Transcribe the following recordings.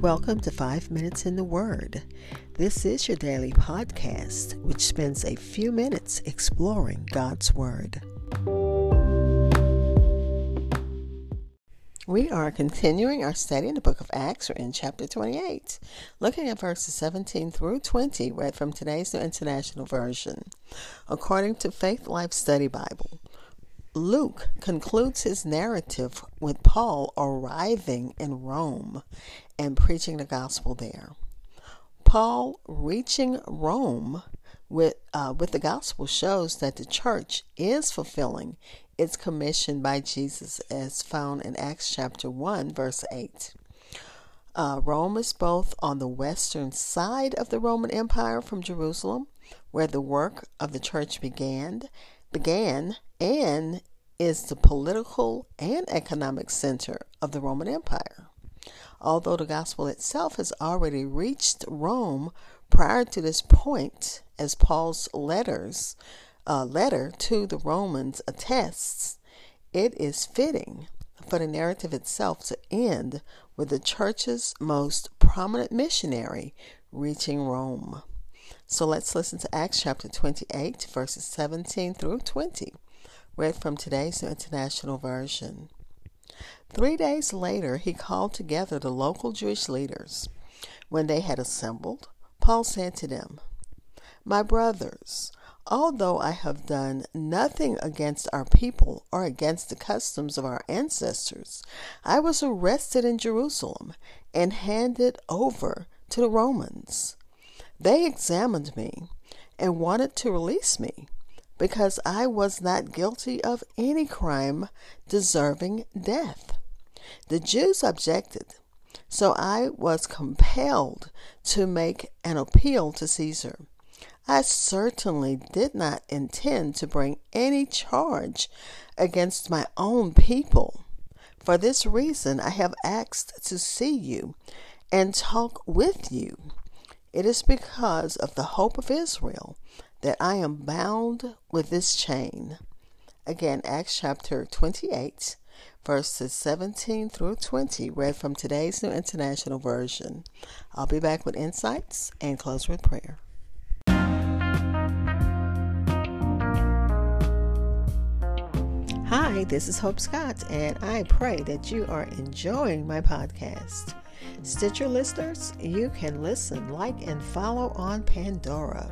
Welcome to Five Minutes in the Word. This is your daily podcast, which spends a few minutes exploring God's Word. We are continuing our study in the book of Acts. We're in chapter 28, looking at verses 17 through 20, read from today's New International Version. According to Faithlife Study Bible, Luke concludes his narrative with Paul arriving in Rome and preaching the gospel there. Paul reaching Rome with uh, with the gospel shows that the church is fulfilling its commission by Jesus, as found in Acts chapter one, verse eight. Uh, Rome is both on the western side of the Roman Empire from Jerusalem, where the work of the church began, began, and is the political and economic center of the Roman Empire. Although the gospel itself has already reached Rome prior to this point, as Paul's letters uh, letter to the Romans attests, it is fitting for the narrative itself to end with the church's most prominent missionary reaching Rome. So let's listen to Acts chapter 28, verses 17 through 20, read from today's International Version. Three days later, he called together the local Jewish leaders. When they had assembled, Paul said to them, My brothers, although I have done nothing against our people or against the customs of our ancestors, I was arrested in Jerusalem and handed over to the Romans. They examined me and wanted to release me because I was not guilty of any crime deserving death. The Jews objected, so I was compelled to make an appeal to Caesar. I certainly did not intend to bring any charge against my own people. For this reason, I have asked to see you and talk with you. It is because of the hope of Israel that I am bound with this chain. Again, Acts chapter 28, verses 17 through 20, read from today's New International Version. I'll be back with insights and close with prayer. Hi, this is Hope Scott, and I pray that you are enjoying my podcast. Stitcher listeners, you can listen, like, and follow on Pandora.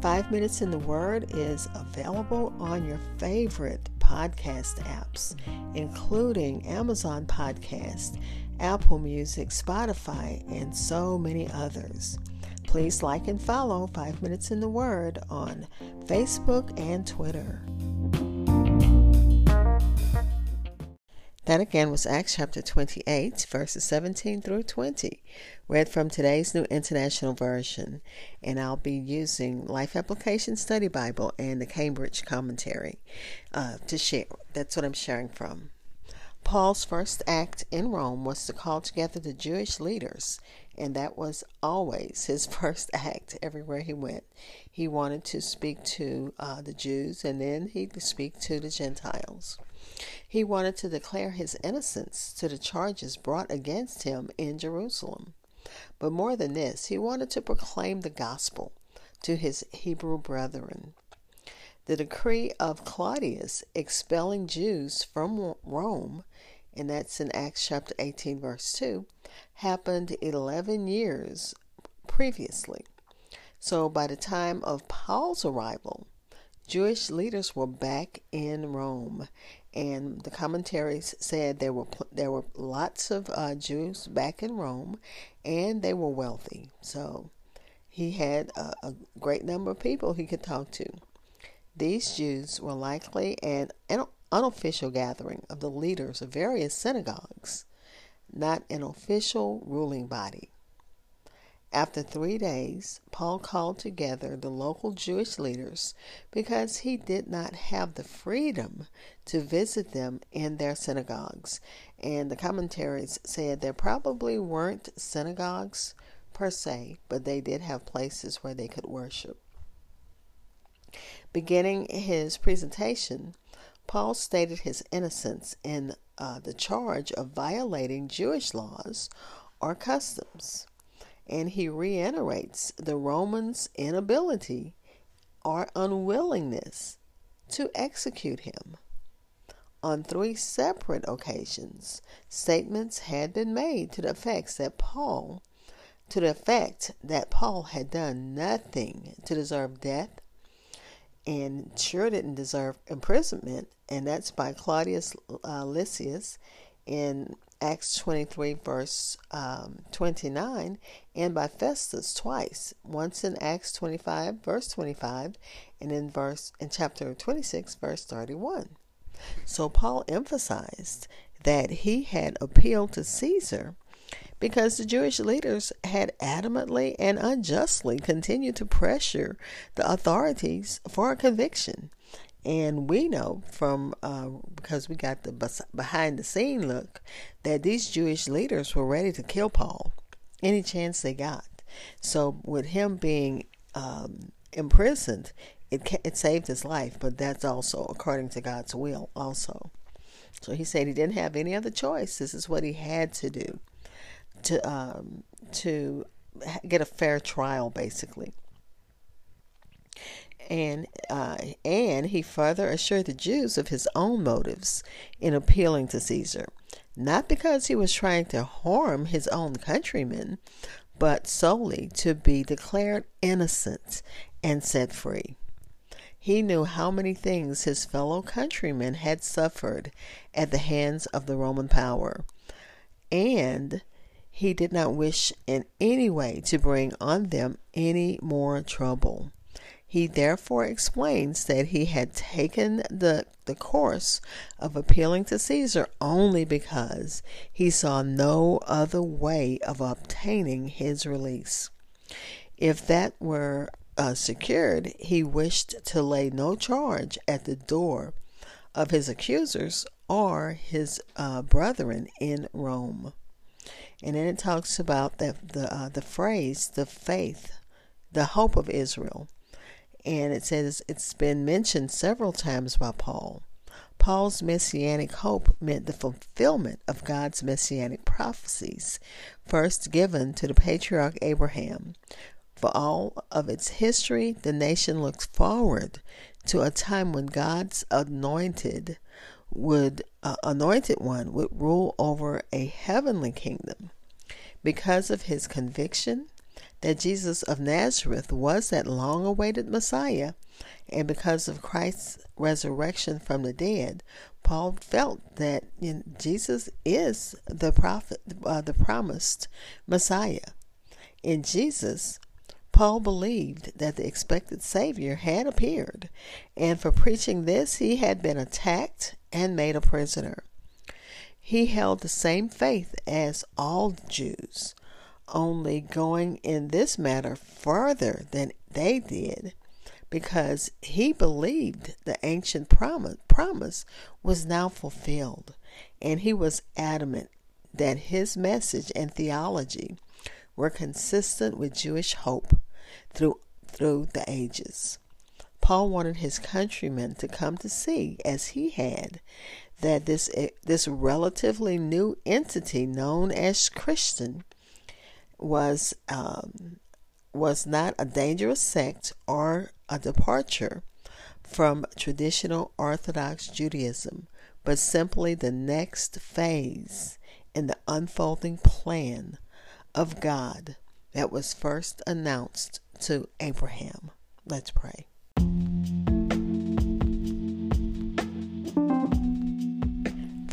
Five Minutes in the Word is available on your favorite podcast apps, including Amazon Podcast, Apple Music, Spotify, and so many others. Please like and follow Five Minutes in the Word on Facebook and Twitter. That again was Acts chapter 28, verses 17 through 20, read from today's New International Version. And I'll be using Life Application Study Bible and the Cambridge Commentary uh, to share. That's what I'm sharing from. Paul's first act in Rome was to call together the Jewish leaders, and that was always his first act everywhere he went. He wanted to speak to uh, the Jews, and then he'd speak to the Gentiles. He wanted to declare his innocence to the charges brought against him in Jerusalem. But more than this, he wanted to proclaim the gospel to his Hebrew brethren. The decree of Claudius expelling Jews from Rome, and that's in Acts chapter 18, verse 2, happened 11 years previously. So by the time of Paul's arrival, Jewish leaders were back in Rome, and the commentaries said there were there were lots of uh, Jews back in Rome, and they were wealthy. So he had a, a, great number of people he could talk to. These Jews were likely an, unofficial gathering of the leaders of various synagogues, not an official ruling body. After three days, Paul called together the local Jewish leaders because he did not have the freedom to visit them in their synagogues. And the commentaries said there probably weren't synagogues per se, but they did have places where they could worship. Beginning his presentation, Paul stated his innocence in uh, the charge of violating Jewish laws or customs. And he reiterates the Romans' inability or unwillingness to execute him. On three separate occasions, statements had been made to the effect that Paul to the effect that Paul had done nothing to deserve death and sure didn't deserve imprisonment, and that's by Claudius uh, Lysias in Acts 23, verse um, 29, and by Festus twice, once in Acts 25, verse 25, and in verse in chapter 26, verse 31. So Paul emphasized that he had appealed to Caesar because the Jewish leaders had adamantly and unjustly continued to pressure the authorities for a conviction. And we know from, uh, because we got the behind the scene look, that these Jewish leaders were ready to kill Paul any chance they got. So, with him being um, imprisoned, it, it saved his life, but that's also according to God's will, also. So, he said he didn't have any other choice. This is what he had to do to um, to get a fair trial, basically. And uh, and he further assured the Jews of his own motives in appealing to Caesar, not because he was trying to harm his own countrymen, but solely to be declared innocent and set free. He knew how many things his fellow countrymen had suffered at the hands of the Roman power, and he did not wish in any way to bring on them any more trouble. He therefore explains that he had taken the, the course of appealing to Caesar only because he saw no other way of obtaining his release. If that were uh, secured, he wished to lay no charge at the door of his accusers or his uh, brethren in Rome. And then it talks about the the uh, the phrase the faith, the hope of Israel, and it says it's been mentioned several times by Paul. Paul's messianic hope meant the fulfillment of God's messianic prophecies, first given to the patriarch Abraham. For all of its history, the nation looks forward to a time when God's anointed would uh, anointed one would rule over a heavenly kingdom because of his conviction that Jesus of Nazareth was that long awaited Messiah and because of Christ's resurrection from the dead Paul felt that Jesus is the prophet uh, the promised Messiah in Jesus Paul believed that the expected Savior had appeared, and for preaching this, he had been attacked and made a prisoner. He held the same faith as all Jews, only going in this matter further than they did, because he believed the ancient promise, promise was now fulfilled, and he was adamant that his message and theology were consistent with Jewish hope through through the ages. Paul wanted his countrymen to come to see, as he had, that this this relatively new entity known as Christian was um, was not a dangerous sect or a departure from traditional Orthodox Judaism, but simply the next phase in the unfolding plan of God that was first announced to Abraham. Let's pray.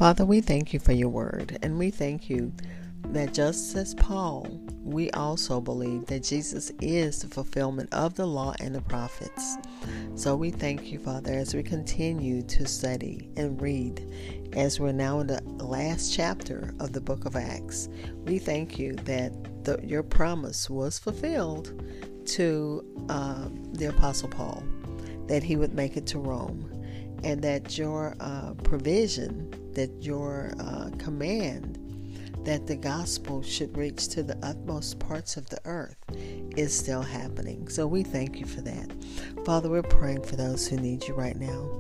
Father, we thank you for your word, and we thank you that just as Paul, we also believe that Jesus is the fulfillment of the law and the prophets. So we thank you, Father, as we continue to study and read, as we're now in the last chapter of the book of Acts. We thank you that the, your promise was fulfilled to uh, the Apostle Paul, that he would make it to Rome, and that your uh, provision, that your uh, command, that the gospel should reach to the utmost parts of the earth is still happening. So we thank you for that. Father, we're praying for those who need you right now,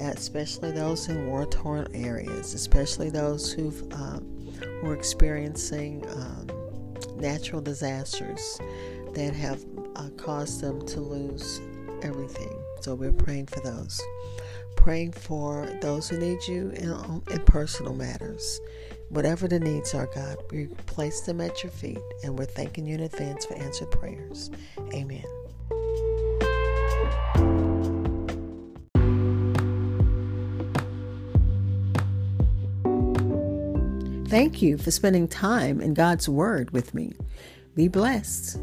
especially those in war torn areas, especially those who've uh, who are experiencing um, natural disasters that have uh, caused them to lose everything. So we're praying for those. Praying for those who need you in, um, in personal matters. Whatever the needs are, God, we place them at your feet and we're thanking you in advance for answered prayers. Amen. Thank you for spending time in God's Word with me. Be blessed.